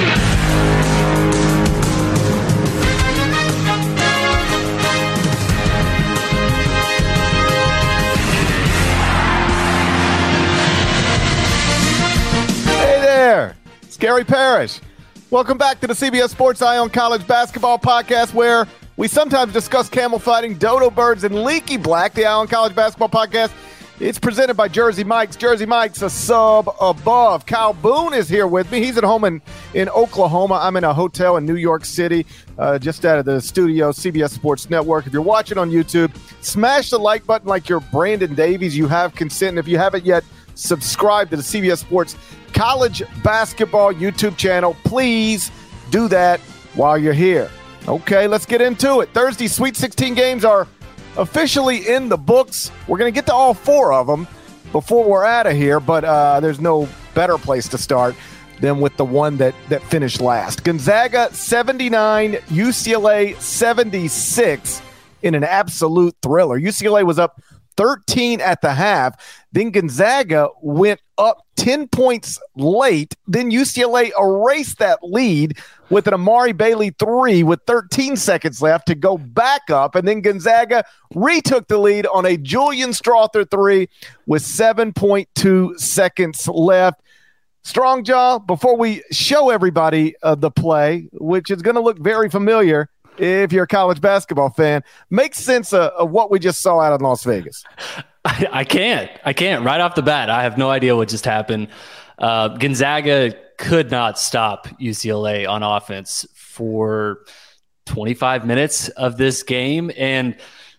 Hey there, it's Gary Parrish. Welcome back to the CBS Sports Eye on College Basketball Podcast, where we sometimes discuss camel fighting, dodo birds, and leaky black. The Eye on College Basketball Podcast. It's presented by Jersey Mike's. Jersey Mike's a sub above. Kyle Boone is here with me. He's at home in, in Oklahoma. I'm in a hotel in New York City, uh, just out of the studio, CBS Sports Network. If you're watching on YouTube, smash the like button like you're Brandon Davies. You have consent. And if you haven't yet, subscribe to the CBS Sports College Basketball YouTube channel. Please do that while you're here. Okay, let's get into it. Thursday Sweet 16 games are officially in the books. We're going to get to all four of them before we're out of here, but uh, there's no better place to start than with the one that, that finished last. Gonzaga 79, UCLA 76 in an absolute thriller. UCLA was up 13 at the half. Then Gonzaga went up 10 points late. Then UCLA erased that lead with an Amari Bailey three with 13 seconds left to go back up. And then Gonzaga retook the lead on a Julian Strawther three with 7.2 seconds left. Strong jaw, before we show everybody uh, the play, which is going to look very familiar if you're a college basketball fan, makes sense of, of what we just saw out in Las Vegas. I, I, can't. I can't. Right off the bat, I have no idea what just happened. Uh, Gonzaga could not stop UCLA on offense for 25 minutes of this game, and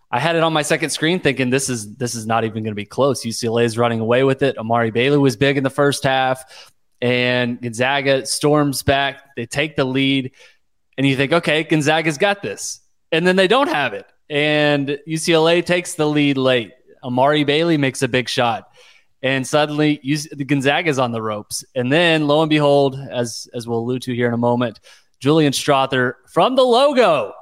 I had it on my second screen thinking this is this is not even going to be close. UCLA is running away with it. Amari Bailey was big in the first half, and Gonzaga storms back. They take the lead, and you think, okay, Gonzaga's got this, and then they don't have it, and UCLA takes the lead late. Amari Bailey makes a big shot. And suddenly, you, Gonzaga's on the ropes. And then, lo and behold, as as we'll allude to here in a moment, Julian Strawther from the logo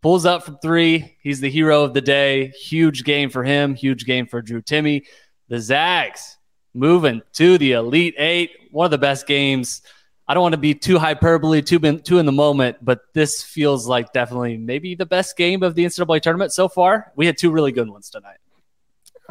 pulls up from three. He's the hero of the day. Huge game for him. Huge game for Drew Timme. The Zags moving to the Elite Eight. One of the best games. I don't want to be too hyperbole, too, too in the moment, but this feels like definitely maybe the best game of the NCAA tournament so far. We had two really good ones tonight.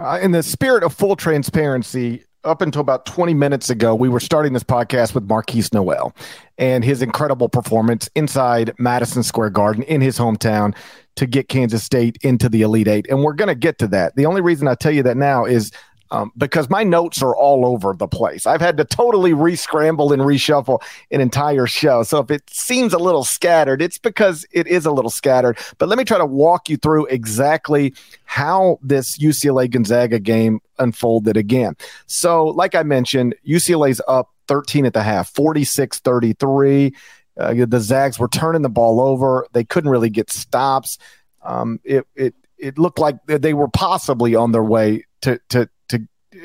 Uh, in the spirit of full transparency, up until about 20 minutes ago, we were starting this podcast with Markquis Nowell and his incredible performance inside Madison Square Garden in his hometown to get Kansas State into the Elite Eight. And we're going to get to that. The only reason I tell you that now is um, because my notes are all over the place. I've had to totally re-scramble and reshuffle an entire show. So if it seems a little scattered, it's because it is a little scattered. But let me try to walk you through exactly how this UCLA Gonzaga game unfolded again. So, like I mentioned, UCLA's up 13 at the half, 46 33. Uh, the Zags were turning the ball over. They couldn't really get stops. Um, it, it, it looked like they were possibly on their way to, to,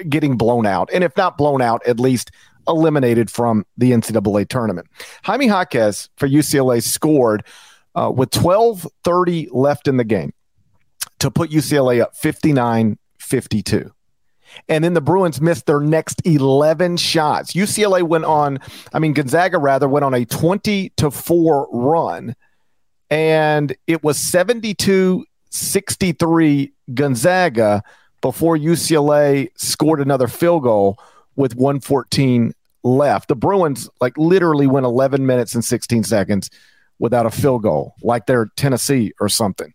getting blown out, and if not blown out, at least eliminated from the NCAA tournament. Jaime Jaquez for UCLA scored uh, with 12:30 left in the game to put UCLA up 59 52. And then the Bruins missed their next 11 shots. UCLA went on, I mean, Gonzaga rather went on a 20 to 4 run, and it was 72 63 Gonzaga before UCLA scored another field goal with 114 left. The Bruins like literally went 11 minutes and 16 seconds without a field goal, like they're Tennessee or something.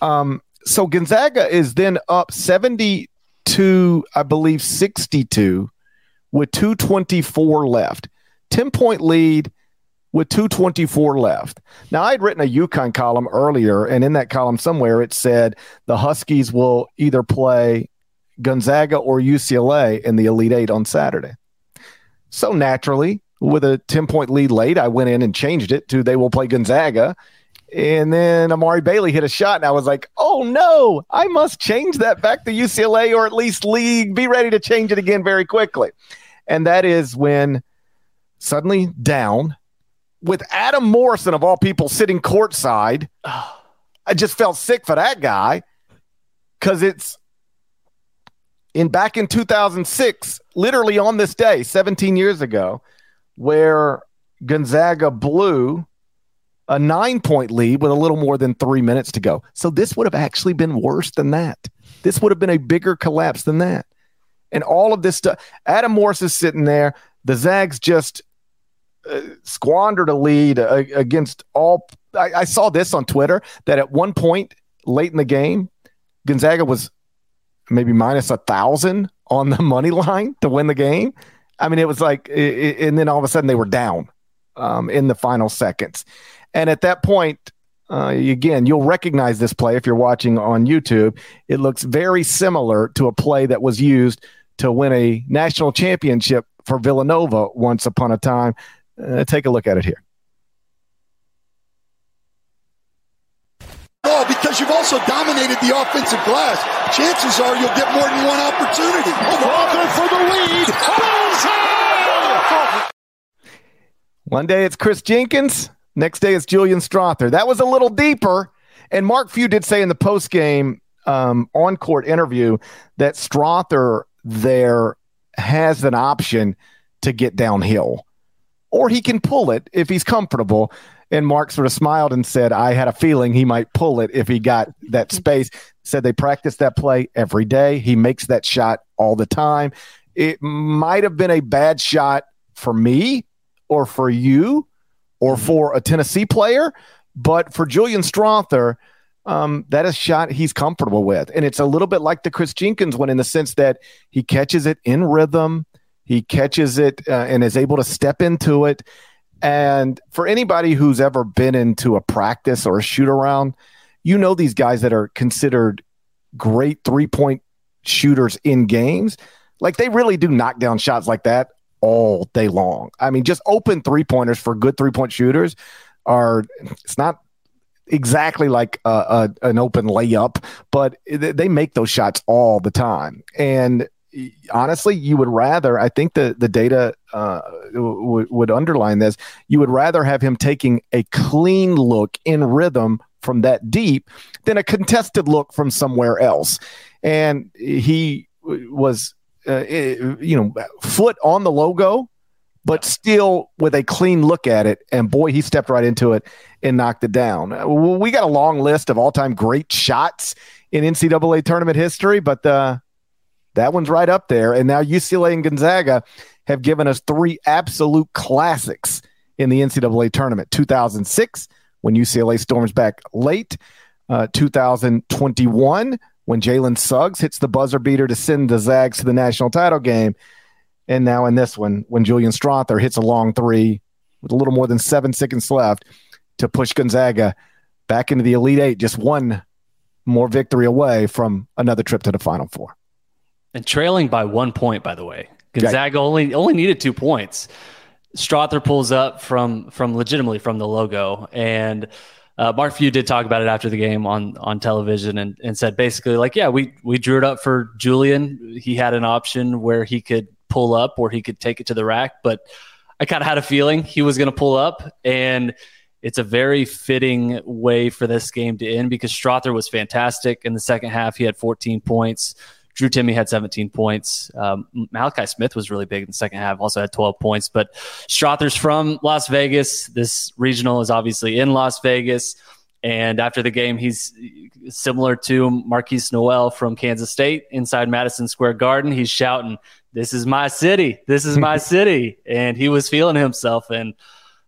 Um, so Gonzaga is then up 72, I believe 62 with 224 left. 10 point lead with 224 left. Now, I'd written a UConn column earlier, and in that column somewhere it said the Huskies will either play Gonzaga or UCLA in the Elite Eight on Saturday. So naturally, with a 10 point lead late, I went in and changed it to they will play Gonzaga. And then Amari Bailey hit a shot, and I was like, oh no, I must change that back to UCLA or at least league, be ready to change it again very quickly. And that is when suddenly down with Adam Morrison, of all people, sitting courtside. I just felt sick for that guy because it's in back in 2006, literally on this day, 17 years ago, where Gonzaga blew a nine point lead with a little more than three minutes to go. So this would have actually been worse than that. This would have been a bigger collapse than that. And all of this stuff, Adam Morris is sitting there. The Zags just uh, squandered a lead uh, against all. I, I saw this on Twitter that at one point late in the game, Gonzaga was maybe minus a thousand on the money line to win the game. I mean, it was like, it, and then all of a sudden they were down um, in the final seconds. And at that point, uh, again, you'll recognize this play if you're watching on YouTube. It looks very similar to a play that was used to win a national championship for Villanova once upon a time. Uh, take a look at it here. Oh, because you've also dominated the offensive glass. Chances are you'll get more than one opportunity. Walker for the lead. One day it's Chris Jenkins. Next day it's Julian Strawther. That was a little deeper. And Mark Few did say in the post game um, on court interview that Strawther there has an option to get downhill, or he can pull it if he's comfortable. And Mark sort of smiled and said, I had a feeling he might pull it if he got that space. Said they practice that play every day. He makes that shot all the time. It might have been a bad shot for me or for you or for a Tennessee player, but for Julian Strawther, um, that is a shot he's comfortable with. And it's a little bit like the Chris Jenkins one in the sense that he catches it in rhythm, he catches it uh, and is able to step into it. And for anybody who's ever been into a practice or a shoot around, you know these guys that are considered great three point shooters in games. Like they really do knock down shots like that all day long. I mean, just open three pointers for good three point shooters are, it's not exactly like a, a, an open layup, but they make those shots all the time. And honestly, you would rather, I think the, the data uh, w- would underline this, you would rather have him taking a clean look in rhythm from that deep than a contested look from somewhere else. And he was, uh, you know, foot on the logo but still with a clean look at it. And boy, he stepped right into it and knocked it down. Uh, we got a long list of all time great shots in NCAA tournament history, but uh, that one's right up there. And now UCLA and Gonzaga have given us three absolute classics in the NCAA tournament 2006, when UCLA storms back late, uh, 2021, when Jalen Suggs hits the buzzer beater to send the Zags to the national title game and now in this one, when Julian Strawther hits a long three with a little more than seven seconds left to push Gonzaga back into the Elite Eight, just one more victory away from another trip to the Final Four. And trailing by one point, by the way. Gonzaga right. only only needed two points. Strawther pulls up from from legitimately from the logo, and uh, Mark Few did talk about it after the game on on television, and, and said basically like, yeah, we we drew it up for Julian. He had an option where he could pull up or he could take it to the rack. But I kind of had a feeling he was going to pull up. And it's a very fitting way for this game to end because Strawther was fantastic in the second half. He had 14 points. Drew Timme had 17 points. Um, Malachi Smith was really big in the second half, also had 12 points. But Strawther's from Las Vegas. This regional is obviously in Las Vegas. And after the game, he's similar to Markquis Nowell from Kansas State inside Madison Square Garden. He's shouting, this is my city. This is my city. And he was feeling himself. And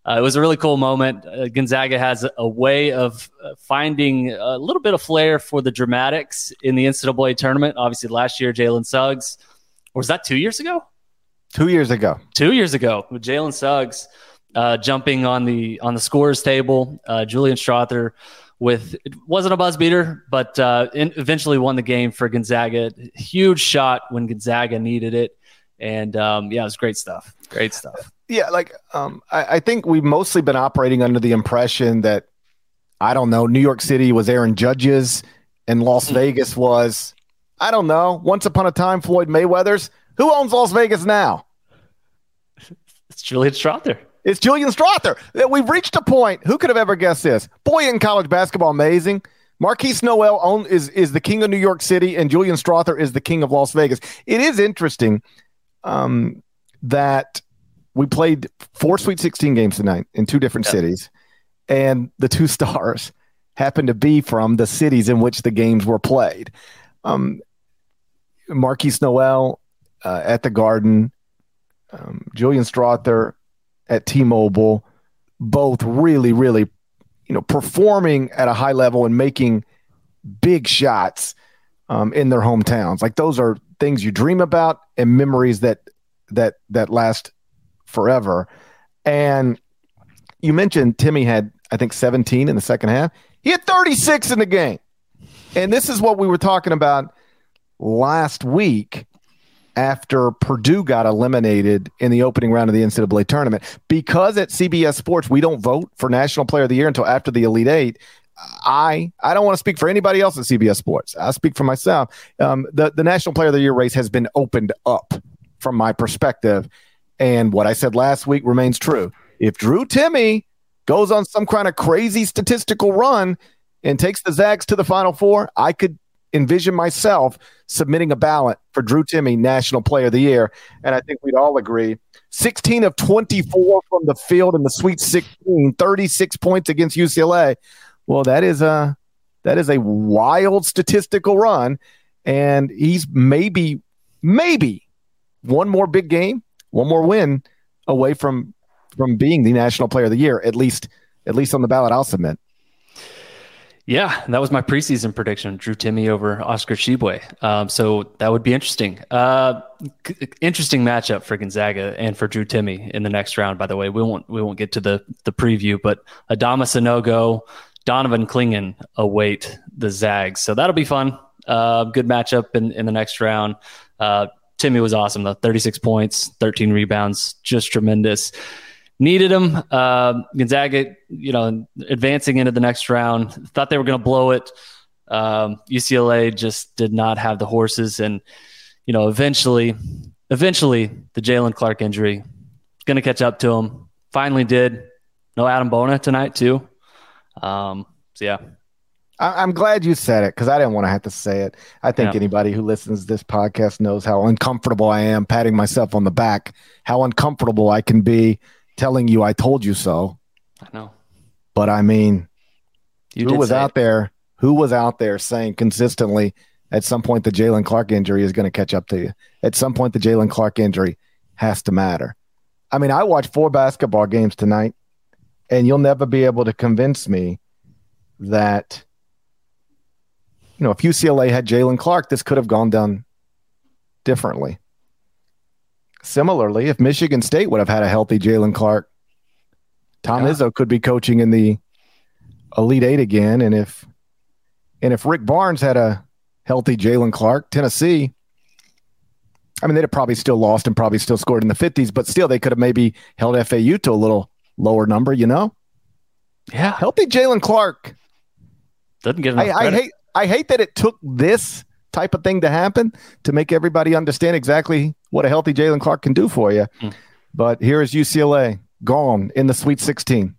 uh, it was a really cool moment. Uh, Gonzaga has a way of uh, finding a little bit of flair for the dramatics in the NCAA tournament. Obviously, last year, Jalen Suggs, or was that two years ago? Two years ago. Two years ago, with Jalen Suggs uh, jumping on the on the scores table. Uh, Julian Strawther with it wasn't a buzz beater, but uh, in, eventually won the game for Gonzaga. Huge shot when Gonzaga needed it, and um, yeah, it was great stuff. Great stuff. Yeah, like um, I, I think we've mostly been operating under the impression that I don't know, New York City was Aaron Judge's and Las Hmm. Vegas was I don't know. Once upon a time, Floyd Mayweather's. Who owns Las Vegas now? It's Julian Strawther. It's Julian Strawther. That We've reached a point. Who could have ever guessed this? Boy, in college basketball, amazing. Markquis Nowell own, is is the king of New York City, and Julian Strawther is the king of Las Vegas. It is interesting um, that we played four Sweet 16 games tonight in two different Yeah. cities, and the two stars happened to be from the cities in which the games were played. Um, Markquis Nowell uh, at the Garden, um, Julian Strawther at T-Mobile, both really, really, you know, performing at a high level and making big shots um, in their hometowns. Like those are things you dream about and memories that that that last forever. And you mentioned Timme had, I think, 17 in the second half. He had 36 in the game. And this is what we were talking about last week after Purdue got eliminated in the opening round of the NCAA tournament. Because at CBS Sports, we don't vote for National Player of the Year until after the Elite Eight. I I don't want to speak for anybody else at CBS Sports. I speak for myself. Um, the the National Player of the Year race has been opened up from my perspective, and what I said last week remains true. If Drew Timme goes on some kind of crazy statistical run and takes the Zags to the Final Four, I could envision myself submitting a ballot for Drew Timme National Player of the Year, and I think we'd all agree. 16 of 24 from the field in the Sweet 16, 36 points against UCLA. Well, that is a that is a wild statistical run, and he's maybe maybe one more big game, one more win away from from being the National Player of the Year. At least at least on the ballot, I'll submit. Yeah, that was my preseason prediction. Drew Timme over Oscar Tshiebwe. Um, so that would be interesting. Uh, c- interesting matchup for Gonzaga and for Drew Timme in the next round. By the way, we won't we won't get to the the preview, but Adama Sanogo, Donovan Clingan await the Zags. So that'll be fun. Uh, good matchup in in the next round. Uh, Timme was awesome though. Thirty six points, thirteen rebounds, just tremendous needed him. Uh, Gonzaga, you know, advancing into the next round, thought they were going to blow it. Um, UCLA just did not have the horses, and you know, eventually, eventually, the Jaylen Clark injury going to catch up to him. Finally, did. No Adem Bona tonight too. Um, so yeah, I, I'm glad you said it because I didn't want to have to say it. I think Yeah. anybody who listens to this podcast knows how uncomfortable I am patting myself on the back, how uncomfortable I can be telling you I told you so. I know. But I mean, You who was out it. there? Who was out there saying consistently at some point the Jaylen Clark injury is going to catch up to you? At some point, the Jaylen Clark injury has to matter. I mean, I watched four basketball games tonight, and you'll never be able to convince me that, you know, if UCLA had Jaylen Clark, this could have gone down differently. Similarly, if Michigan State would have had a healthy Jaylen Clark, Tom Yeah. Izzo could be coaching in the Elite Eight again. And if and if Rick Barnes had a healthy Jaylen Clark, Tennessee, I mean, they'd have probably still lost and probably still scored in the 50s, but still they could have maybe held FAU to a little lower number, you know? Yeah, Healthy Jaylen Clark. doesn't get enough I, I hate I hate that it took this type of thing to happen to make everybody understand exactly what a healthy Jaylen Clark can do for you. Mm. But here is UCLA gone in the Sweet 16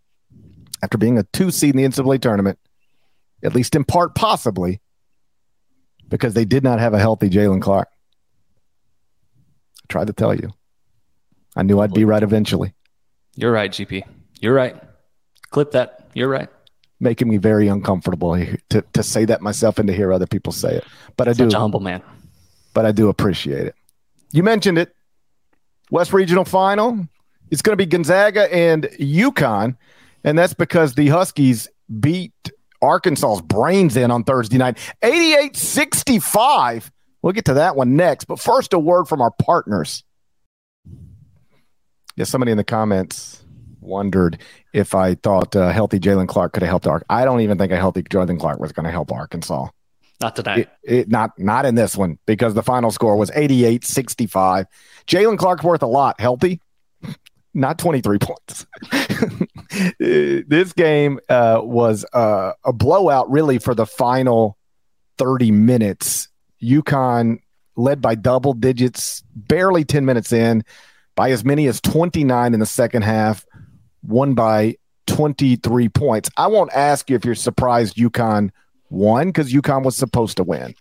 after being a two seed in the NCAA tournament, at least in part, possibly because they did not have a healthy Jaylen Clark. I tried to tell you. I knew I'd be right eventually, You're right, GP. You're right. Clip that. You're right. Making me very uncomfortable to, to say that myself and to hear other people say it. But I do Such a humble man. but I do appreciate it. you mentioned it. West Regional Final. It's going to be Gonzaga and UConn, and that's because the Huskies beat Arkansas's brains in on Thursday night, 88-65. We'll get to that one next, but first a word from our partners. Yes, somebody in the comments wondered if I thought uh, healthy Jaylen Clark could have helped Ark. I don't even think a healthy Jaylen Clark was going to help Arkansas. Not today. It, it, not not in this one because the final score was 88-65. Jaylen Clark's worth a lot. Healthy, not 23 points. this game uh, was uh, a blowout, really, for the final 30 minutes. UConn led by double digits, barely 10 minutes in, by as many as 29 in the second half, won by 23 points. I won't ask you if you're surprised UConn won because UConn was supposed to win.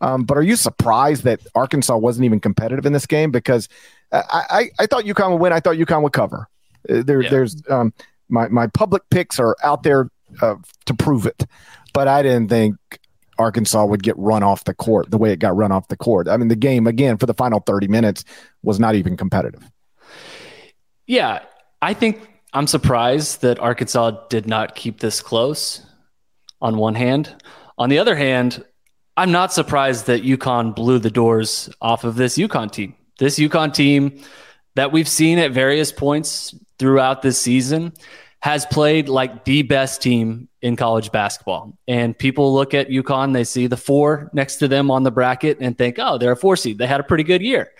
Um, but are you surprised that Arkansas wasn't even competitive in this game? Because I, I, I thought UConn would win. I thought UConn would cover. Uh, there, yeah. There's um, my, my public picks are out there uh, to prove it, but I didn't think Arkansas would get run off the court the way it got run off the court. I mean, the game again for the final 30 minutes was not even competitive. Yeah, I think I'm surprised that Arkansas did not keep this close on one hand. On the other hand, I'm not surprised that UConn blew the doors off of this UConn team. This UConn team that we've seen at various points throughout this season has played like the best team in college basketball. And people look at UConn, they see the four next to them on the bracket and think, oh, they're a four seed. They had a pretty good year.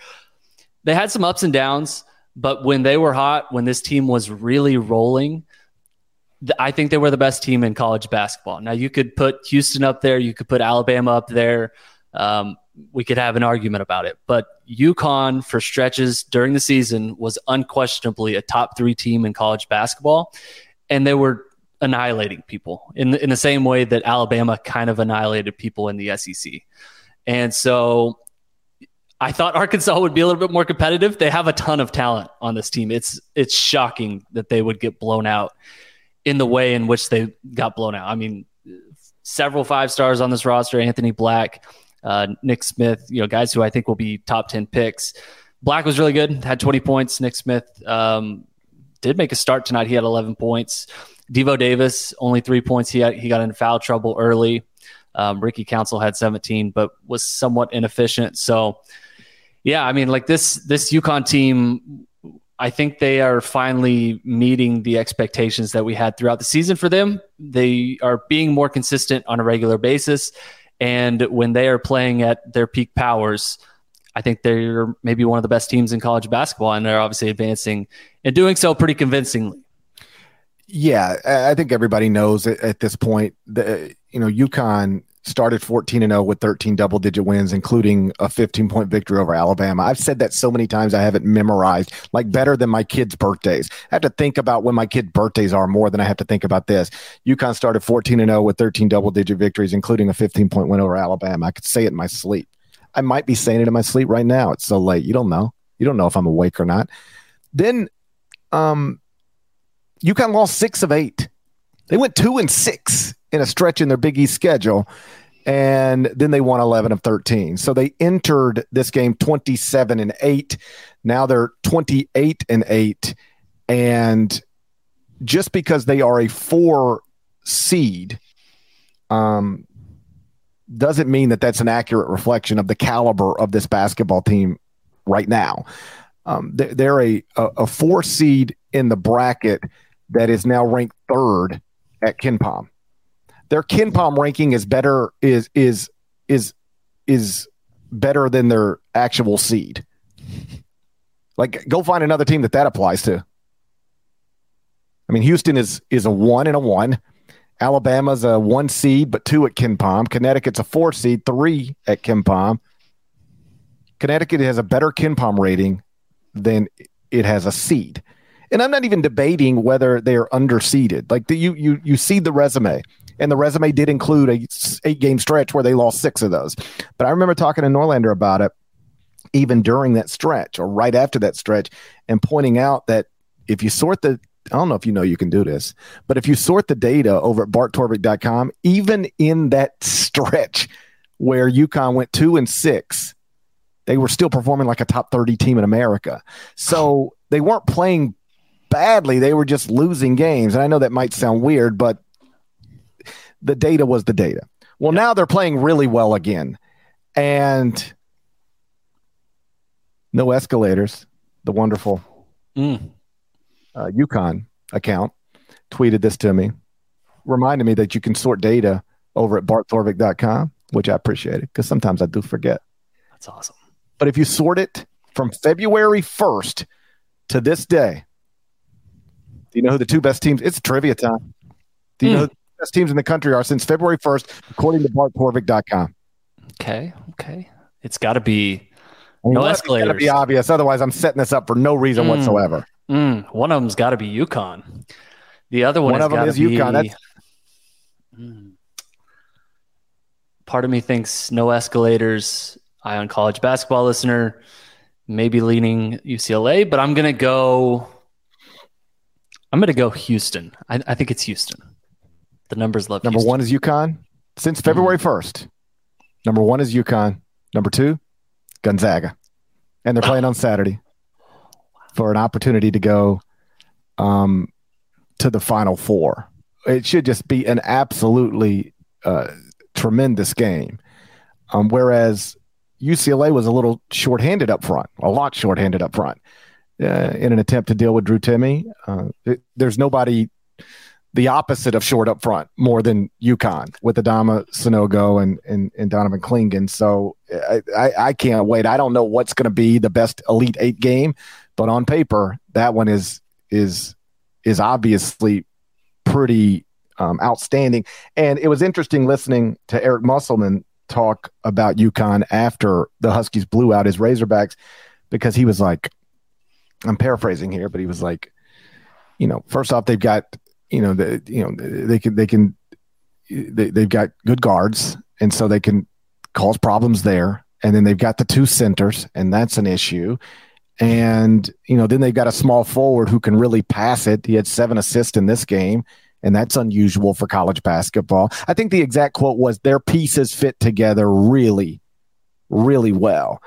They had some ups and downs. But when they were hot, when this team was really rolling, I think they were the best team in college basketball. Now, you could put Houston up there, you could put Alabama up there. Um, we could have an argument about it. But UConn, for stretches during the season, was unquestionably a top three team in college basketball. And they were annihilating people in in the same way that Alabama kind of annihilated people in the SEC. And so I thought Arkansas would be a little bit more competitive. They have a ton of talent on this team. It's it's shocking that they would get blown out in the way in which they got blown out. I mean, several five stars on this roster: Anthony Black, uh, Nick Smith. You know, guys who I think will be top ten picks. Black was really good. Had 20 points. Nick Smith um, did make a start tonight. He had 11 points. Devo Davis only three points. He had, he got in foul trouble early. Um, Ricky Council had 17, but was somewhat inefficient. So yeah, I mean, like this this UConn team, I think they are finally meeting the expectations that we had throughout the season for them. They are being more consistent on a regular basis, and when they are playing at their peak powers, I think they're maybe one of the best teams in college basketball, and they're obviously advancing and doing so pretty convincingly. Yeah, I think everybody knows at this point that you know UConn started 14 and 0 with 13 double digit wins, including a 15 point victory over Alabama. I've said that so many times I have it memorized, like better than my kids' birthdays. I have to think about when my kids' birthdays are more than I have to think about this. UConn started 14 and 0 with 13 double digit victories, including a 15 point win over Alabama. I could say it in my sleep. I might be saying it in my sleep right now. It's so late. You don't know. You don't know if I'm awake or not. Then, um, UConn lost six of eight. They went two and six in a stretch in their Big East schedule. And then they won 11 of 13. So they entered this game 27 and 8. Now they're 28 and 8. And just because they are a four seed, um, doesn't mean that that's an accurate reflection of the caliber of this basketball team right now. Um, they're a, a four seed in the bracket that is now ranked third at KenPom their KenPom ranking is better is is is is better than their actual seed. Like, go find another team that that applies to. I mean, Houston is is a one and a one. Alabama's a one seed, but two at KenPom. Connecticut's a four seed, three at KenPom. Connecticut has a better KenPom rating than it has a seed. And I'm not even debating whether they're underseeded. Like the, you you you see the resume and the resume did include a eight game stretch where they lost six of those. But I remember talking to Norlander about it even during that stretch or right after that stretch and pointing out that if you sort the I don't know if you know you can do this, but if you sort the data over at barttorvik.com, even in that stretch where UConn went two and six, they were still performing like a top 30 team in America. So they weren't playing badly. They were just losing games. And I know that might sound weird, but the data was the data. Well, now they're playing really well again. And no escalators, the wonderful mm. uh, UConn account tweeted this to me, reminded me that you can sort data over at barttorvik.com, which I appreciated because sometimes I do forget. That's awesome. But if you sort it from February 1st to this day, do you know who the two best teams? It's trivia time. Do you mm. know best teams in the country are since February 1st, according to barttorvik.com? Okay. Okay. It's got to be no well, escalators. Got to be obvious. Otherwise, I'm setting this up for no reason mm. whatsoever. Mm. One of them's got to be UConn. The other one, one of them is be, UConn. That's... Mm. Part of me thinks no escalators. Eye on College basketball listener, maybe leaning UCLA, but I'm gonna go. I'm gonna go Houston. I, I think it's Houston. The numbers love. Number Houston. one is UConn since February mm-hmm. 1st. Number one is UConn. Number two, Gonzaga, and they're playing on Saturday for an opportunity to go um, to the Final Four. It should just be an absolutely uh, tremendous game. Um, whereas UCLA was a little shorthanded up front, a lot shorthanded up front, uh, in an attempt to deal with Drew Timme. Uh, it, there's nobody the opposite of short up front more than UConn with Adama Sanogo and, and, and Donovan Clingan. So I, I, I can't wait. I don't know what's going to be the best Elite Eight game, but on paper, that one is is is obviously pretty um, outstanding. And it was interesting listening to Eric Musselman talk about UConn after the Huskies blew out his Razorbacks because he was like, I'm paraphrasing here, but he was like, you know, first off, they've got, you know, the, you know, they can, they can, they, they've got good guards, and so they can cause problems there. And then they've got the two centers, and that's an issue. And, you know, then they've got a small forward who can really pass it. He had seven assists in this game, and that's unusual for college basketball. I think the exact quote was their pieces fit together really, really well.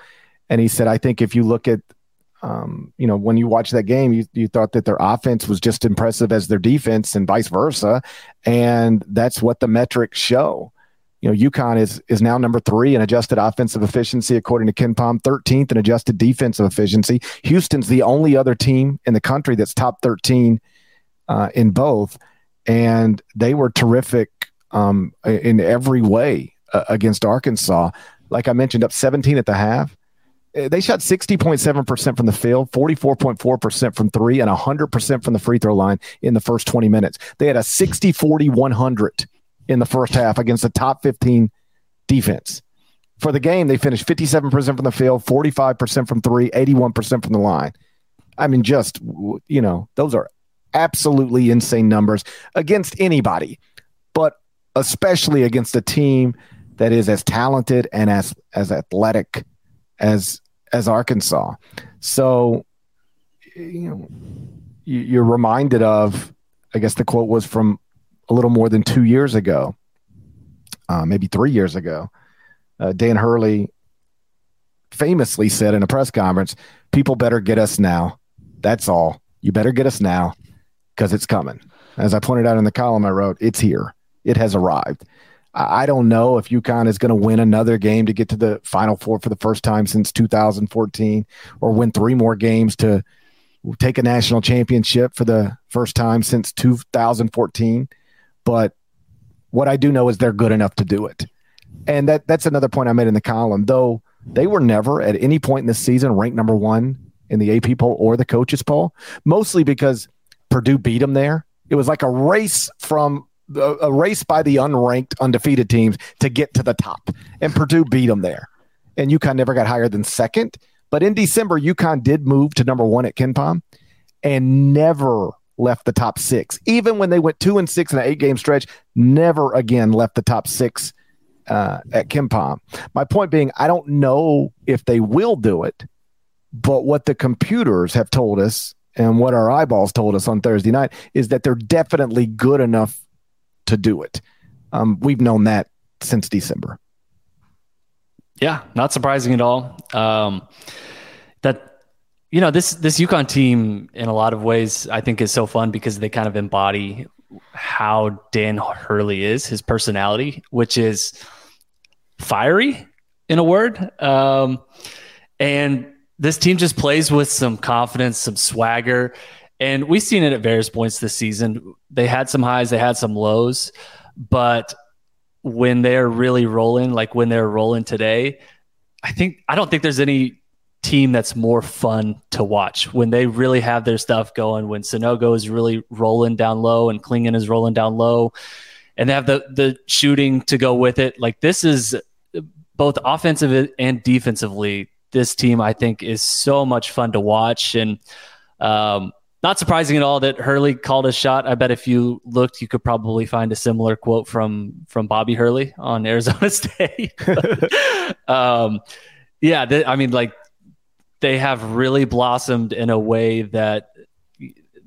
And he said, I think if you look at, um, you know, when you watch that game, you, you thought that their offense was just impressive as their defense and vice versa. And that's what the metrics show you know, UConn is is now number three in adjusted offensive efficiency according to KenPom, 13th in adjusted defensive efficiency. Houston's the only other team in the country that's top 13 uh, in both, and they were terrific um, in every way uh, against Arkansas. Like I mentioned, up 17 at the half. Uh, they shot 60.7% from the field, 44.4% from three, and 100% from the free throw line in the first 20 minutes. They had a 60 40 100 in the first half against the top 15 defense. For the game, they finished 57% from the field, 45% from three, 81% from the line. I mean, just, you know, those are absolutely insane numbers against anybody, but especially against a team that is as talented and as, as athletic as, as Arkansas. So, you know, you're reminded of, I guess the quote was from a little more than two years ago, uh, maybe three years ago, uh, Dan Hurley famously said in a press conference, "People better get us now. That's all. You better get us now because it's coming." As I pointed out in the column I wrote, it's here. It has arrived. I don't know if UConn is going to win another game to get to the Final Four for the first time since 2014, or win three more games to take a national championship for the first time since 2014 but what I do know is they're good enough to do it. And that that's another point I made in the column. Though they were never at any point in the season ranked number one in the AP poll or the coaches poll, mostly because Purdue beat them there. It was like a race from a race by the unranked undefeated teams to get to the top, and Purdue beat them there. And UConn never got higher than second. But in December, UConn did move to number one at KenPom and never left the top six. Even when they went two and six in an eight game stretch, never again left the top six uh, at KenPom. My point being, I don't know if they will do it, but what the computers have told us and what our eyeballs told us on Thursday night is that they're definitely good enough to do it. Um, we've known that since December. Yeah, not surprising at all. Um, that you know this this UConn team in a lot of ways I think is so fun because they kind of embody how Dan Hurley is, his personality, which is fiery in a word. Um, and this team just plays with some confidence, some swagger. And we've seen it at various points this season. They had some highs, they had some lows, but when they're really rolling, like when they're rolling today, I think I don't think there's any team that's more fun to watch when they really have their stuff going. When Sanogo is really rolling down low and Clingan is rolling down low, and they have the the shooting to go with it. Like this is both offensive and defensively. This team, I think, is so much fun to watch, and um, not surprising at all that Hurley called a shot. I bet if you looked, you could probably find a similar quote from from Bobby Hurley on Arizona State. um, yeah, I mean, like they have really blossomed in a way that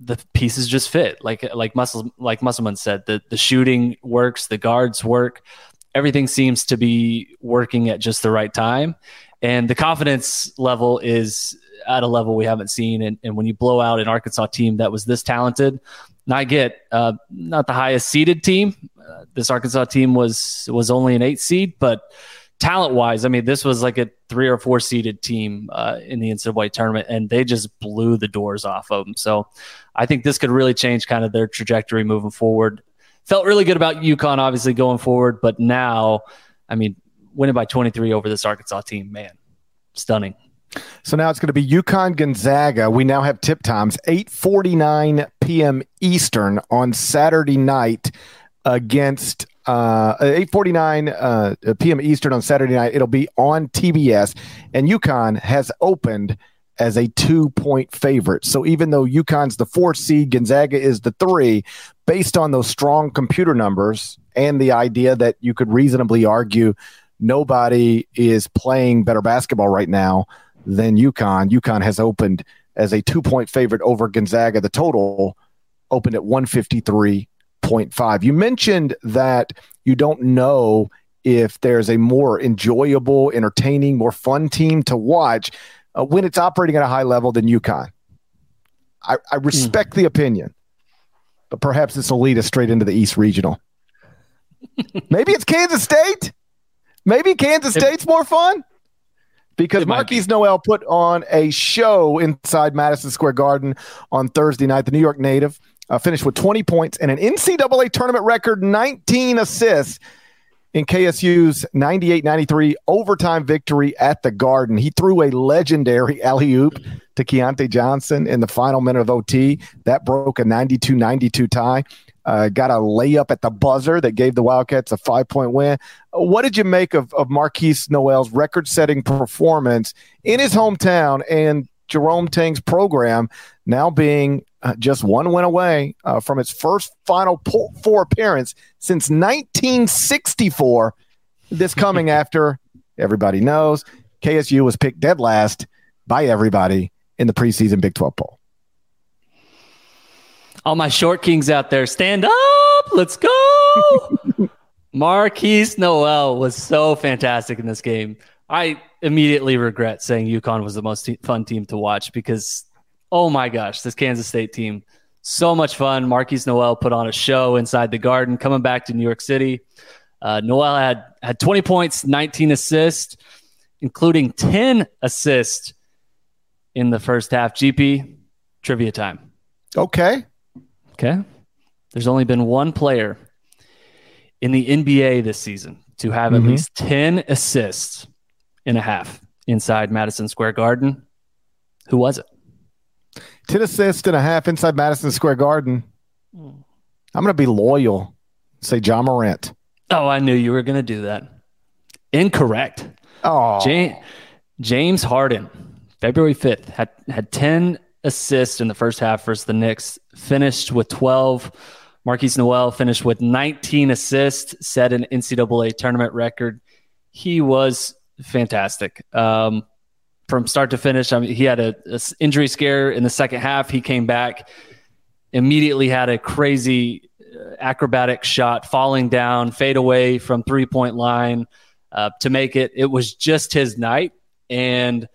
the pieces just fit. Like like Muscle like Musselman said, the the shooting works, the guards work, everything seems to be working at just the right time, and the confidence level is at a level we haven't seen. And, and when you blow out an Arkansas team that was this talented, and I get uh, not the highest seeded team. Uh, this Arkansas team was was only an eight seed, but talent wise, I mean, this was like a three or four seeded team uh, in the NCAA tournament, and they just blew the doors off of them. So I think this could really change kind of their trajectory moving forward. Felt really good about UConn, obviously going forward, but now, I mean, winning by 23 over this Arkansas team, man, stunning. So now it's going to be UConn Gonzaga. We now have tip times 8:49 p.m. Eastern on Saturday night against uh, 8:49 uh, p.m. Eastern on Saturday night. It'll be on TBS, and UConn has opened as a two-point favorite. So even though UConn's the fourth seed, Gonzaga is the three, based on those strong computer numbers and the idea that you could reasonably argue nobody is playing better basketball right now than UConn. UConn has opened as a two-point favorite over Gonzaga. The total opened at 153 0.5. You mentioned that you don't know if there's a more enjoyable, entertaining, more fun team to watch uh, when it's operating at a high level than UConn. I, I respect mm. the opinion, but perhaps this will lead us straight into the East Regional. Maybe it's Kansas State. Maybe Kansas State's more fun because Markquis be. Nowell put on a show inside Madison Square Garden on Thursday night. The New York native uh, finished with 20 points and an NCAA tournament record 19 assists in KSU's 98 93 overtime victory at the Garden. He threw a legendary alley oop to Keyontae Johnson in the final minute of OT. That broke a 92 92 tie. Uh, got a layup at the buzzer that gave the Wildcats a five point win. What did you make of, of Markquis Nowell's record setting performance in his hometown and Jerome Tang's program now being uh, just one win away uh, from its first Final Four appearance since 1964. This coming after everybody knows KSU was picked dead last by everybody in the preseason Big 12 poll. All my short kings out there, stand up. Let's go. Markquis Nowell was so fantastic in this game. I immediately regret saying UConn was the most te- fun team to watch because oh my gosh, this Kansas State team, so much fun. Markquis Nowell put on a show inside the garden, coming back to New York City. Uh, Nowell had, had 20 points, 19 assists, including 10 assists in the first half. GP, trivia time. Okay. Okay. There's only been one player in the NBA this season to have mm-hmm. at least 10 assists in a half inside Madison Square Garden. Who was it? 10 assists and a half inside Madison Square Garden. I'm going to be loyal. Say Ja Morant. Oh, I knew you were going to do that. Incorrect. Oh. James, James Harden, February 5th, had, had 10 assists in the first half versus the Knicks, finished with 12. Markquis Nowell finished with 19 assists, set an NCAA tournament record. He was fantastic. Um, from start to finish. I mean, he had a, a, injury scare in the second half. He came back, immediately had a crazy uh, acrobatic shot, falling down, fade away from three point line. uh, to make it. It was just his night, and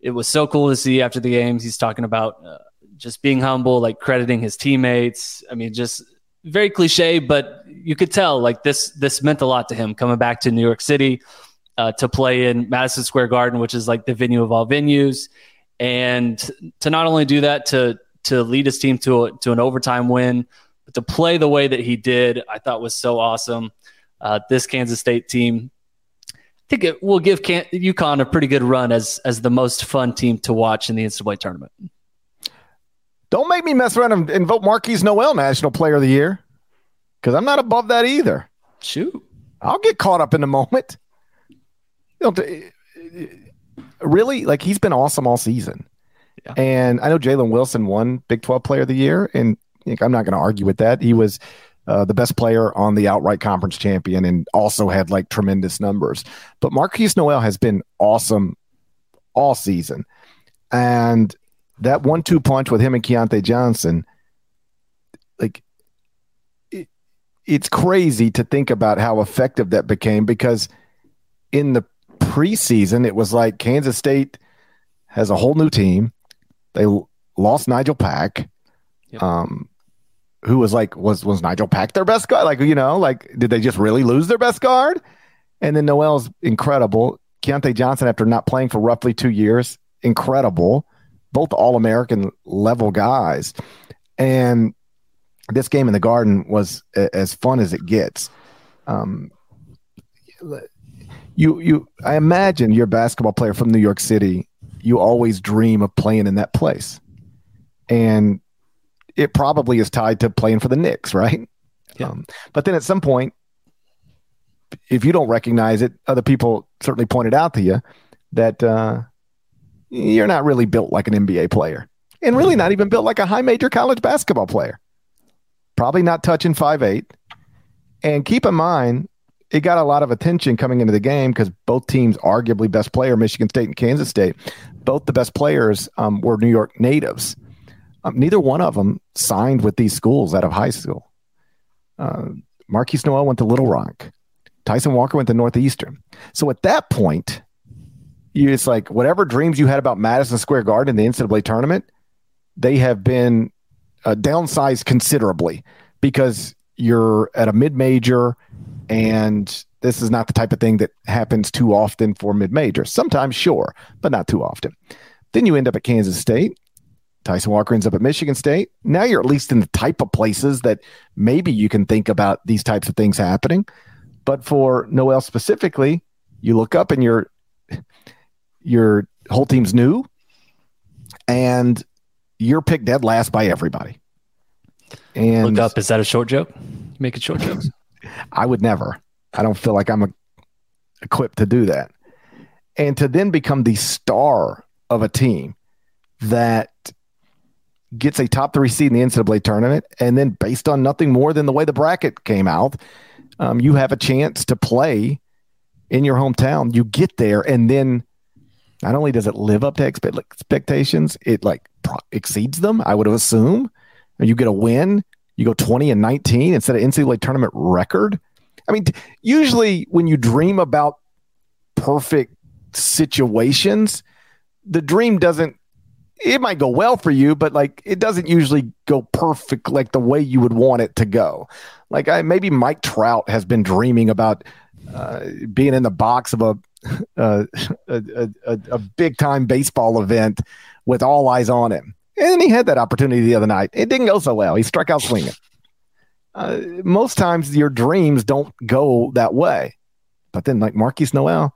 it was so cool to see after the games. He's talking about uh, just being humble, like crediting his teammates. I mean, just very cliche, but you could tell like this this meant a lot to him coming back to New York City uh, to play in Madison Square Garden, which is like the venue of all venues, and to not only do that to to lead his team to a, to an overtime win, but to play the way that he did, I thought was so awesome. Uh, this Kansas State team, I think it will give Can- UConn a pretty good run as as the most fun team to watch in the NCAA tournament. Don't make me mess around and, and vote Markquis Nowell National Player of the Year because I'm not above that either. Shoot. I'll get caught up in the moment. You know, really, like he's been awesome all season. Yeah. And I know Jalen Wilson won Big 12 Player of the Year, and I'm not going to argue with that. He was uh, the best player on the outright conference champion and also had like tremendous numbers. But Markquis Nowell has been awesome all season. And that one two punch with him and Keyontae Johnson, like it, it's crazy to think about how effective that became because in the preseason it was like Kansas State has a whole new team. They lost Nigel Pack, yep. um, who was like was was Nigel Pack their best guard? Like you know, like did they just really lose their best guard? And then Nowell's incredible. Keyontae Johnson, after not playing for roughly two years, incredible both All American level guys. And this game in the Garden was a, as fun as it gets. Um, you you I imagine you're a basketball player from New York City. You always dream of playing in that place, and it probably is tied to playing for the Knicks, right? Yeah. Um, but then at some point, if you don't recognize it, other people certainly pointed out to you that uh, you're not really built like an NBA player and really not even built like a high major college basketball player. Probably not touching five eight. And keep in mind, it got a lot of attention coming into the game because both teams, arguably best player, Michigan State and Kansas State, both the best players um, were New York natives. Um, neither one of them signed with these schools out of high school. Uh, Markquis Nowell went to Little Rock. Tyson Walker went to Northeastern. So at that point, you, it's like whatever dreams you had about Madison Square Garden in the NCAA tournament, they have been uh, downsized considerably because you're at a mid major and this is not the type of thing that happens too often for mid major. Sometimes, sure, but not too often. Then you end up at Kansas State. Tyson Walker ends up at Michigan State. Now you're at least in the type of places that maybe you can think about these types of things happening. But for Nowell specifically, you look up and you're your whole team's new, and you're picked dead last by everybody. And look up. Is that a short joke? Making short jokes? I would never. I don't feel like I'm a, equipped to do that. And to then become the star of a team that gets a top three seed in the NCAA tournament, and then based on nothing more than the way the bracket came out, um, you have a chance to play in your hometown. You get there, and then not only does it live up to expectations, it like pro- exceeds them. I would assume. You get a win, you go twenty and nineteen instead of NCAA tournament record. I mean, usually when you dream about perfect situations, the dream doesn't. It might go well for you, but like it doesn't usually go perfect like the way you would want it to go. Like I maybe Mike Trout has been dreaming about uh, being in the box of a a, a, a, a big time baseball event with all eyes on him. And he had that opportunity the other night. It didn't go so well. He struck out swinging. Uh, most times your dreams don't go that way. But then, like Markquis Nowell,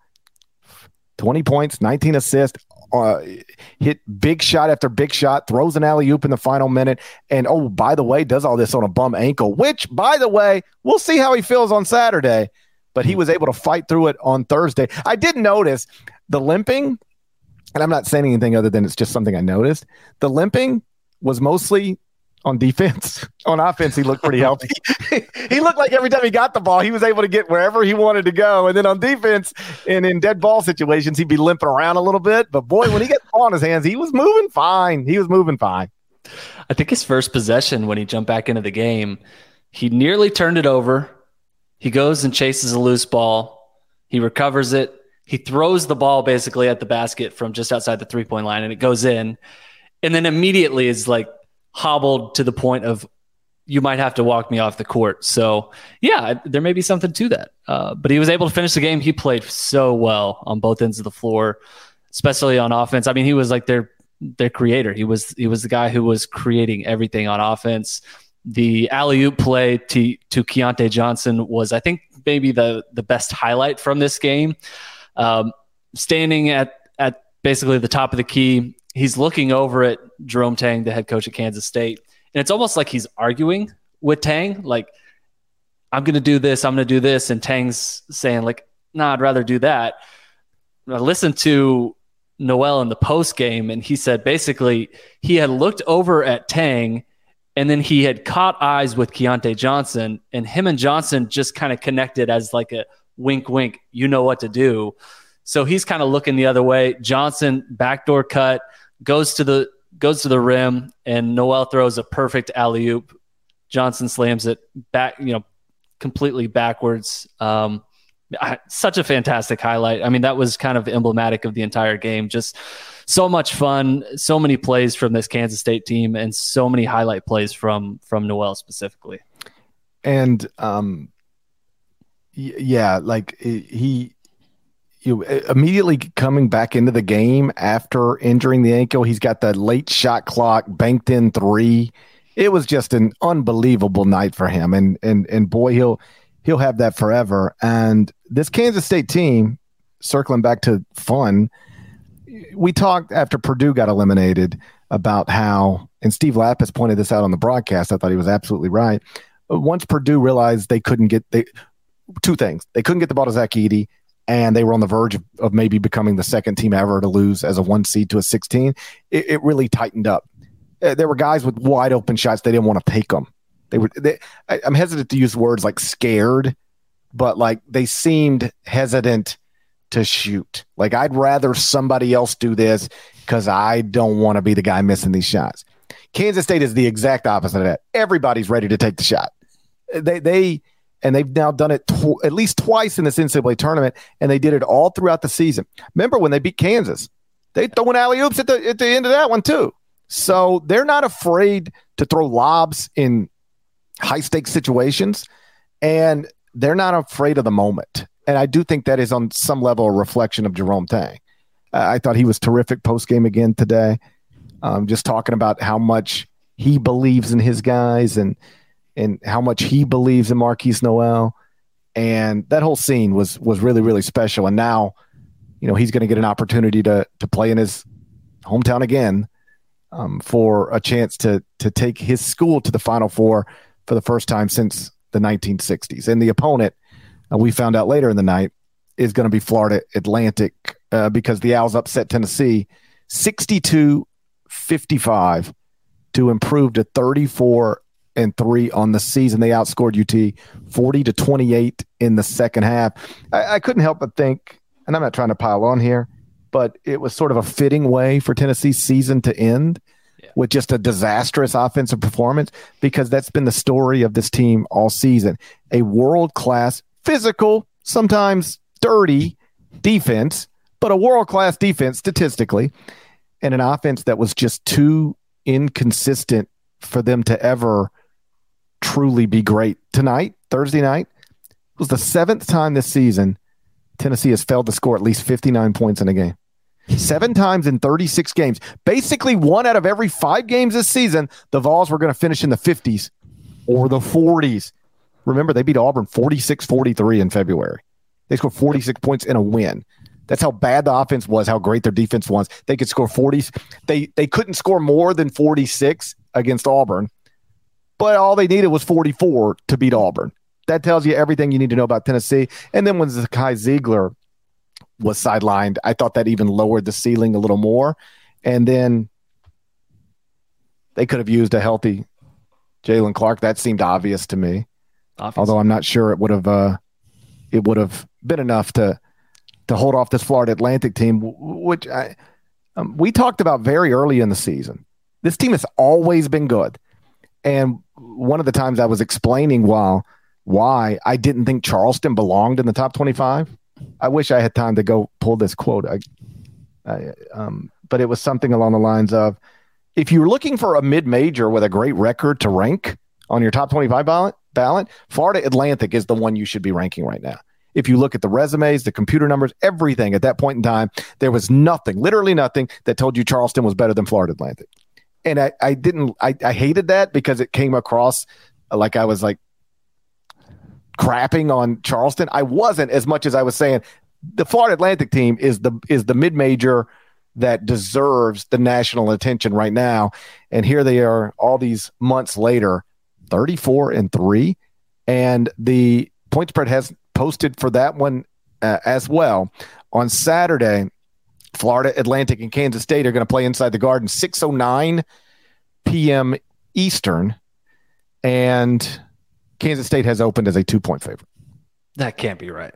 20 points, 19 assists, uh, hit big shot after big shot, throws an alley oop in the final minute. And oh, by the way, does all this on a bum ankle, which, by the way, we'll see how he feels on Saturday but he hmm. was able to fight through it on Thursday. I did notice the limping, and I'm not saying anything other than it's just something I noticed. The limping was mostly on defense. on offense, he looked pretty healthy. he looked like every time he got the ball, he was able to get wherever he wanted to go. And then on defense and in dead ball situations, he'd be limping around a little bit. But boy, when he got the ball in his hands, he was moving fine. He was moving fine. I think his first possession when he jumped back into the game, he nearly turned it over he goes and chases a loose ball. He recovers it. He throws the ball basically at the basket from just outside the three point line and it goes in. And then immediately is like hobbled to the point of you might have to walk me off the court. So, yeah, there may be something to that. Uh, but he was able to finish the game. He played so well on both ends of the floor, especially on offense. I mean, he was like their their creator. He was he was the guy who was creating everything on offense. The alley oop play to to Keyontae Johnson was, I think, maybe the the best highlight from this game. Um, standing at at basically the top of the key, he's looking over at Jerome Tang, the head coach at Kansas State, and it's almost like he's arguing with Tang, like, "I'm going to do this, I'm going to do this," and Tang's saying, "Like, nah, I'd rather do that." I listened to Nowell in the post game, and he said basically he had looked over at Tang and then he had caught eyes with Keyontae Johnson, and him and Johnson just kind of connected as like a wink, wink, you know what to do. So he's kind of looking the other way. Johnson backdoor cut goes to the goes to the rim, and Nowell throws a perfect alley oop. Johnson slams it back, you know, completely backwards. Um, such a fantastic highlight. I mean, that was kind of emblematic of the entire game. Just so much fun, so many plays from this Kansas State team, and so many highlight plays from from Nowell specifically. And um, yeah, like he, you immediately coming back into the game after injuring the ankle, he's got the late shot clock banked in three. It was just an unbelievable night for him, and and and boy, he'll he'll have that forever. And this Kansas State team, circling back to fun, we talked after Purdue got eliminated about how, and Steve Lappas pointed this out on the broadcast. I thought he was absolutely right. Once Purdue realized they couldn't get they two things, they couldn't get the ball to Zach Edey, and they were on the verge of, of, maybe becoming the second team ever to lose as a one seed to a 16. It, it really tightened up. Uh, there were guys with wide open shots; they didn't want to take them. They were. They, I, I'm hesitant to use words like scared, but like they seemed hesitant to shoot. Like I'd rather somebody else do this because I don't want to be the guy missing these shots. Kansas State is the exact opposite of that. Everybody's ready to take the shot. They they and they've now done it tw- at least twice in this NCAA tournament, and they did it all throughout the season. Remember when they beat Kansas? They throwing alley oops at the at the end of that one too. So they're not afraid to throw lobs in high stakes situations, and they're not afraid of the moment and I do think that is on some level a reflection of Jerome Tang. Uh, I thought he was terrific post game again today. Um, just talking about how much he believes in his guys and and how much he believes in Markquis Nowell. and that whole scene was was really really special. And now, you know, he's going to get an opportunity to to play in his hometown again um, for a chance to to take his school to the Final Four for the first time since the 1960s. And the opponent uh, we found out later in the night, is going to be Florida Atlantic uh, because the Owls upset Tennessee 62 55 to improve to 34 and 3 on the season. They outscored UT 40 to 28 in the second half. I, I couldn't help but think, and I'm not trying to pile on here, but it was sort of a fitting way for Tennessee's season to end with just a disastrous offensive performance because that's been the story of this team all season. A world class physical, sometimes dirty defense, but a world class defense statistically, and an offense that was just too inconsistent for them to ever truly be great. Tonight, Thursday night, was the seventh time this season Tennessee has failed to score at least 59 points in a game. Seven times in 36 games. Basically, one out of every five games this season, the Vols were going to finish in the 50s or the 40s. Remember, they beat Auburn 46 43 in February. They scored 46 points in a win. That's how bad the offense was, how great their defense was. They could score 40. They they couldn't score more than 46 against Auburn, but all they needed was 44 to beat Auburn. That tells you everything you need to know about Tennessee. And then when Zakai Zeigler was sidelined, I thought that even lowered the ceiling a little more. And then they could have used a healthy Jaylen Clark. That seemed obvious to me. Obviously. Although I'm not sure it would have uh, it would have been enough to to hold off this Florida Atlantic team, which I, um, we talked about very early in the season. This team has always been good, and one of the times I was explaining why why I didn't think Charleston belonged in the top 25 I wish I had time to go pull this quote. I, I, um, but it was something along the lines of, if you're looking for a mid-major with a great record to rank on your top 25 ballot, ballot, Florida Atlantic is the one you should be ranking right now. If you look at the resumes, the computer numbers, everything at that point in time, there was nothing, literally nothing, that told you Charleston was better than Florida Atlantic. And I, I didn't, I, I hated that because it came across like I was like crapping on Charleston. I wasn't as much as I was saying the Florida Atlantic team is the is the mid major that deserves the national attention right now. And here they are all these months later, 34 and 3 and the point spread has posted for that one uh, as well. On Saturday, Florida Atlantic and Kansas State are going to play inside the Garden 6:09 p.m. Eastern and Kansas State has opened as a 2-point favorite. That can't be right.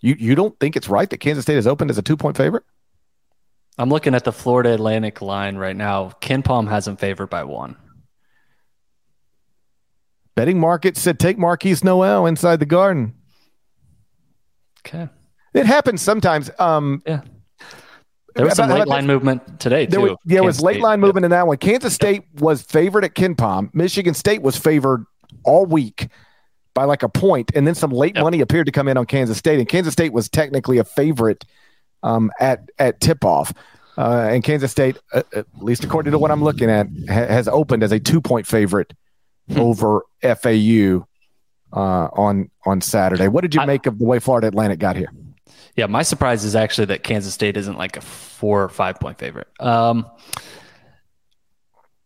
You you don't think it's right that Kansas State has opened as a 2-point favorite? I'm looking at the Florida Atlantic line right now. KenPom has them favored by 1. Betting market said take Markquis Nowell inside the Garden. Okay. It happens sometimes. Um, yeah. There was some late line movement today too. There was, yeah, was late State. line movement in that one. Kansas State was favored at KenPom. Michigan State was favored all week by like a point, and then some late yep. money appeared to come in on Kansas State, and Kansas State was technically a favorite um, at at tip off. Uh, and Kansas State, uh, at least according to what I'm looking at, ha- has opened as a two point favorite hmm. over FAU uh, on on Saturday. What did you I, make of the way Florida Atlantic got here? Yeah, my surprise is actually that Kansas State isn't like a four or five point favorite. Um,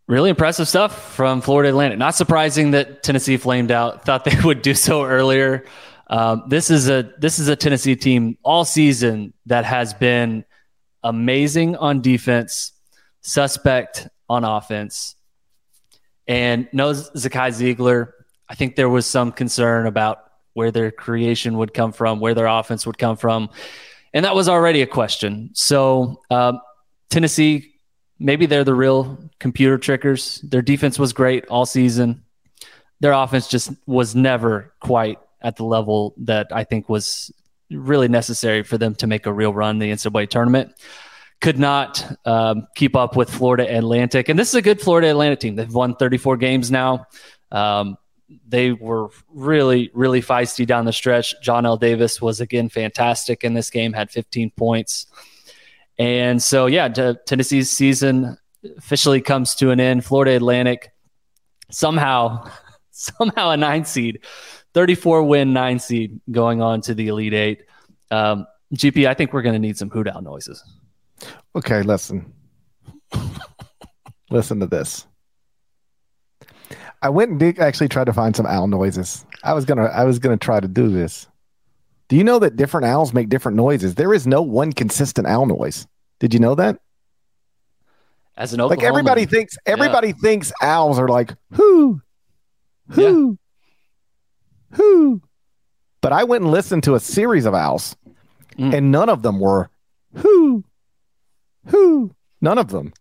really impressive stuff from Florida Atlantic. Not surprising that Tennessee flamed out. Thought they would do so earlier. Um, this is a this is a Tennessee team all season that has been amazing on defense, suspect on offense, and knows Zakai Zeigler. I think there was some concern about where their creation would come from, where their offense would come from. And that was already a question. So, um, Tennessee, maybe they're the real computer trickers. Their defense was great all season. Their offense just was never quite at the level that I think was really necessary for them to make a real run in the NCAA tournament. Could not um, keep up with Florida Atlantic. And this is a good Florida Atlantic team. They've won 34 games now. Um, they were really, really feisty down the stretch. Johnell Davis was again fantastic in this game, had 15 points. And so, yeah, t- Tennessee's season officially comes to an end. Florida Atlantic somehow, somehow a nine seed, 34 win nine seed going on to the Elite Eight. Um, GP, I think we're going to need some hoot owl noises. Okay, listen. listen to this. I went and did actually try to find some owl noises. I was gonna I was gonna try to do this. Do you know that different owls make different noises? There is no one consistent owl noise. Did you know that? As an Oklahoman, like everybody thinks everybody yeah. thinks owls are like whoo, whoo, yeah. whoo. But I went and listened to a series of owls, mm. and none of them were whoo, whoo. None of them.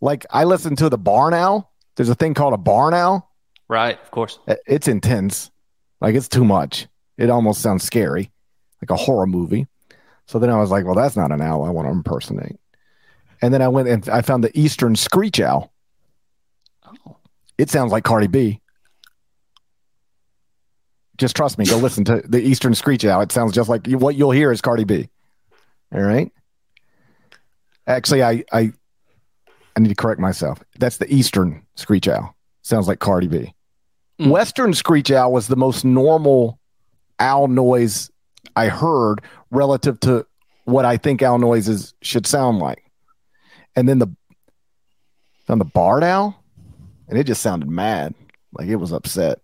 Like I listened to the barn owl there's a thing called a barn owl. Right, of course. It's intense. Like it's too much. It almost sounds scary, like a horror movie. So then I was like, well, that's not an owl I want to impersonate. And then I went and I found the Eastern screech owl. Oh. It sounds like Cardi B. Just trust me. Go listen to the Eastern screech owl. It sounds just like what you'll hear is Cardi B. All right. Actually, I I I need to correct myself. That's the Eastern screech owl. Sounds like Cardi B. Mm. Western screech owl was the most normal owl noise I heard relative to what I think owl noises should sound like. And then the on the barred owl, and it just sounded mad, like it was upset.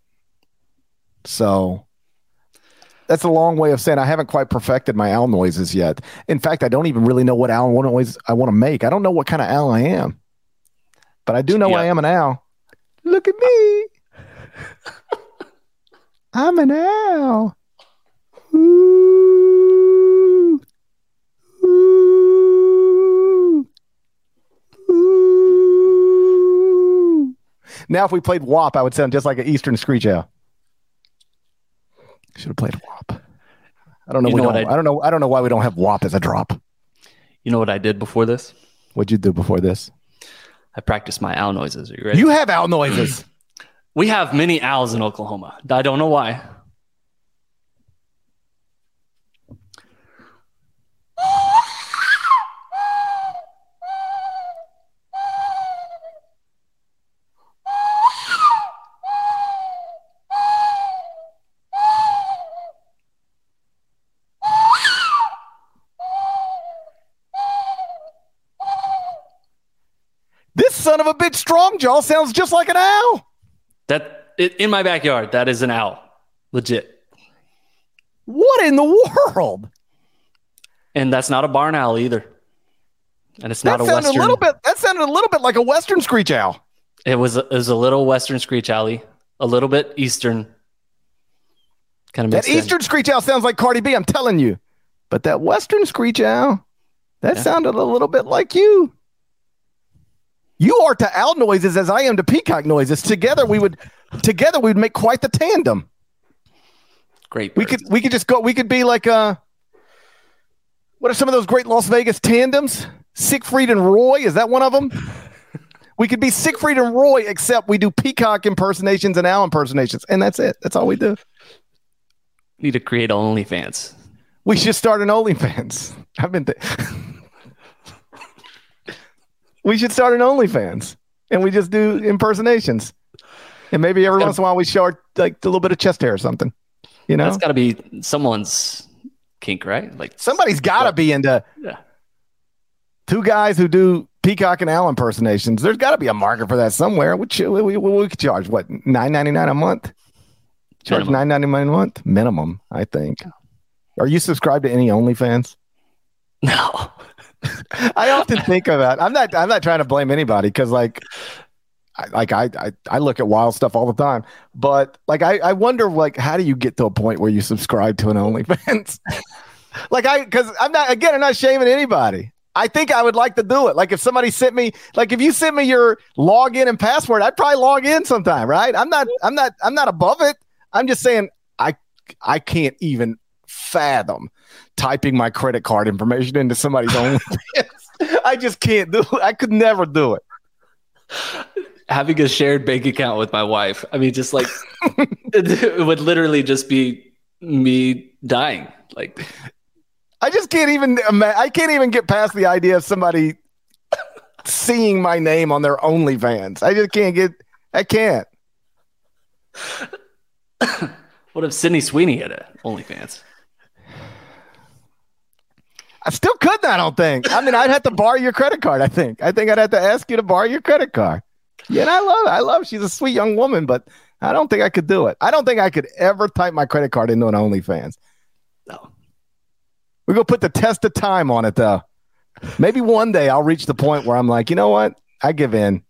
So that's a long way of saying I haven't quite perfected my owl noises yet. In fact, I don't even really know what owl noise I want to make. I don't know what kind of owl I am but I do know yeah. I am an owl. Look at me. I'm an owl. Ooh. Ooh. Ooh. Now, if we played WAP, I would sound just like an Eastern screech owl. Should have played WAP. I don't know. You know don't, I- I don't know. I don't know why we don't have WAP as a drop. You know what I did before this? What'd you do before this? I practiced my owl noises. Are you ready? You have owl noises. we have many owls in Oklahoma. I don't know why. this son of a bitch, strong jaw, sounds just like an owl. That it, in my backyard, that is an owl, legit. What in the world? And that's not a barn owl either. And it's That not a sounded western. a little bit. That sounded a little bit like a western screech owl. It was a, it was a little western screech alley, a little bit eastern. Kind of That mixed in. eastern screech owl sounds like Cardi B. I'm telling you. But that western screech owl, that Yeah. sounded a little bit like you. You are to owl noises as I am to peacock noises. Together we would, together we'd make quite the tandem. Great. We could, we could just go. We could be like, uh, what are some of those great Las Vegas tandems? Siegfried and Roy. Is that one of them? we could be Siegfried and Roy, except we do peacock impersonations and owl impersonations, and that's it. That's all we do. need to create OnlyFans. We should start an OnlyFans. I've been. Th- we should start an OnlyFans, and we just do impersonations, and maybe every once in a while we show our like a little bit of chest hair or something. You know, That's got to be someone's kink, right? Like somebody's got to be into Yeah. two guys who do peacock and owl impersonations. There's got to be a market for that somewhere. We, we, we, we could charge what nine ninety nine a month. Charge nine ninety nine a month minimum. I think. Are you subscribed to any OnlyFans? No. I often think of that. I'm not. I'm not trying to blame anybody because, like, I, like I, I, I look at wild stuff all the time. But like, I, I wonder, like, how do you get to a point where you subscribe to an OnlyFans? like, I, because I'm not. Again, I'm not shaming anybody. I think I would like to do it. Like, if somebody sent me, like, if you sent me your login and password, I'd probably log in sometime, right? I'm not. I'm not. I'm not above it. I'm just saying, I, I can't even fathom typing my credit card information into somebody's OnlyFans. I just can't do it. I could never do it. Having a shared bank account with my wife. I mean, just like it would literally just be me dying. Like I just can't even I can't even get past the idea of somebody seeing my name on their OnlyFans. I just can't get I can't. what if Sydney Sweeney had a OnlyFans? I still couldn't, I don't think. I mean, I'd have to borrow your credit card, I think. I think I'd have to ask you to borrow your credit card. Yeah, and I love it. I love she's a sweet young woman, but I don't think I could do it. I don't think I could ever type my credit card into an OnlyFans. No. We're gonna put the test of time on it though. Maybe one day I'll reach the point where I'm like, you know what? I give in.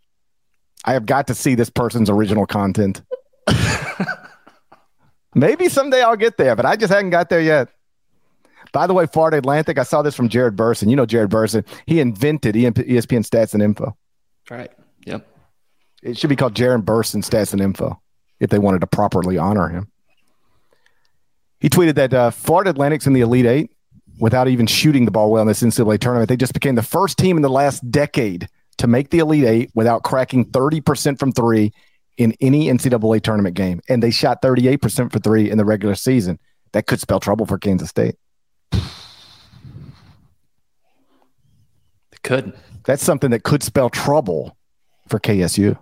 I have got to see this person's original content. Maybe someday I'll get there, but I just haven't got there yet. By the way, Florida Atlantic, I saw this from Jared Burson. You know Jared Burson. He invented ESPN Stats and Info. Right. Yep. It should be called Jared Burson Stats and Info if they wanted to properly honor him. He tweeted that uh, Florida Atlantic's in the Elite Eight without even shooting the ball well in this NCAA tournament. They just became the first team in the last decade to make the Elite Eight without cracking 30% from three in any NCAA tournament game. And they shot 38% for three in the regular season. That could spell trouble for Kansas State. Could. That's something that could spell trouble for KSU.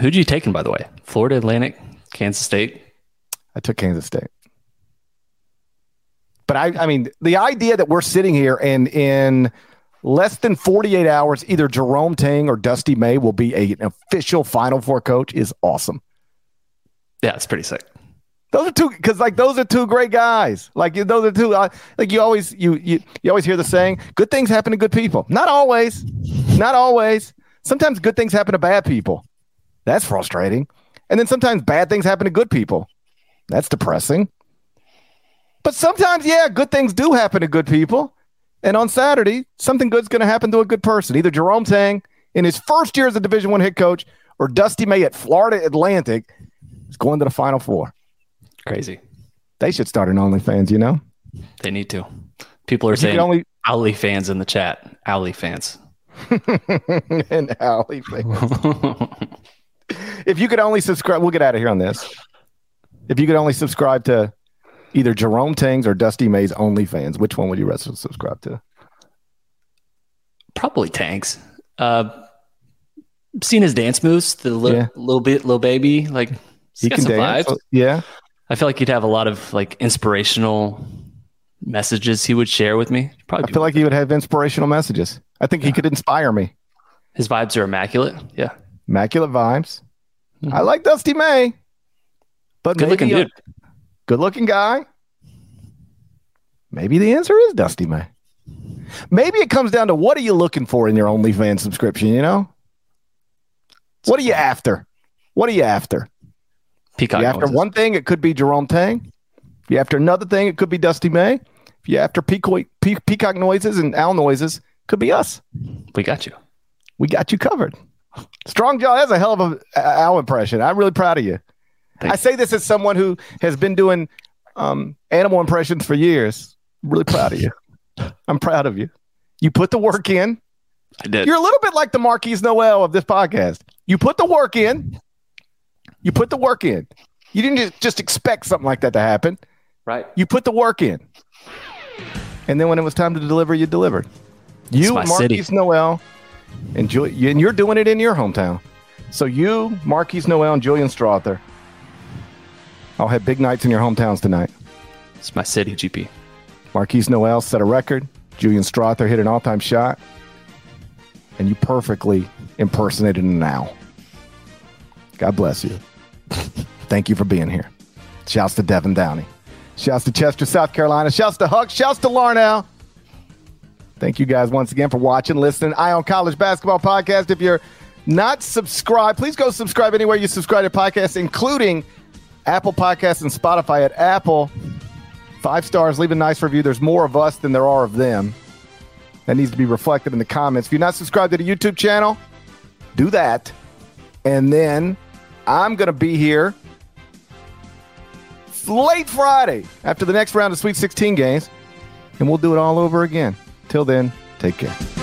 Who'd you taken, by the way? Florida Atlantic, Kansas State. I took Kansas State. But I, I mean, the idea that we're sitting here and in less than 48 hours, either Jerome Tang or Dusty May will be a, an official Final Four coach is awesome. Yeah, it's pretty sick. Those are two because like those are two great guys. Like those are two. Uh, like you always you you you always hear the saying, "Good things happen to good people." Not always, not always. Sometimes good things happen to bad people. That's frustrating. And then sometimes bad things happen to good people. That's depressing. But sometimes, yeah, good things do happen to good people. And on Saturday, something good's going to happen to a good person. Either Jerome Tang in his first year as a Division One head coach, or Dusty May at Florida Atlantic is going to the Final Four. Crazy. They should start an OnlyFans, you know? They need to. People are If saying only Owly fans in the chat. Owly fans. and OnlyFans. If you could only subscribe, we'll get out of here on this. If you could only subscribe to either Jerome Tang's or Dusty May's OnlyFans, which one would you rather subscribe to? Probably Tang's. Uh, seen his dance moves, the li- Yeah. little bit, little baby. Like He can dance. vibes. Yeah. I feel like he'd have a lot of like inspirational messages he would share with me. Probably I feel like he would have inspirational messages. I think he could inspire me. his vibes are immaculate. Yeah, Immaculate vibes. Hmm. I like Dusty May, but good looking dude. good looking guy. Maybe the answer is Dusty May. Maybe it comes down to what are you looking for in your OnlyFans subscription, you know? What are you after? What are you after? Peacock. you after one thing, it could be Jerome Tang. If you after another thing, it could be Dusty May. If you after peacock, pe- peacock noises and owl noises, could be us. we got you. We got you covered. Strong jaw. That's a hell of a owl impression. I'm really proud of you. I say this as someone who has been doing um, animal impressions for years. really proud of you. I'm proud of you. You put the work in. I did. You're a little bit like the Markquis Nowell of this podcast. You put the work in. You put the work in. You didn't just, expect something like that to happen. right. You put the work in. And then when it was time to deliver, you delivered. You, Markquis city. Nowell, and, Ju- and you're doing it in your hometown. So you, Markquis Nowell, and Julian Strawther, I'll have big nights in your hometowns tonight. It's my city, GP. Markquis Nowell set a record. Julian Strawther hit an all-time shot. And you perfectly impersonated an owl. God bless you. Thank you for being here. Shouts to Devin Downey. Shouts to Chester, South Carolina. Shouts to Huck. Shouts to Larnell. Thank you guys once again for watching, listening. On College Basketball Podcast. If you're not subscribed, please go subscribe anywhere you subscribe to podcasts, including Apple Podcasts and Spotify at Apple. Five stars, leave a nice review. There's more of us than there are of them. That needs to be reflected in the comments. If you're not subscribed to the YouTube channel, do that. And then I'm going to be here late Friday after the next round of Sweet 16 games, and we'll do it all over again. Till then, take care.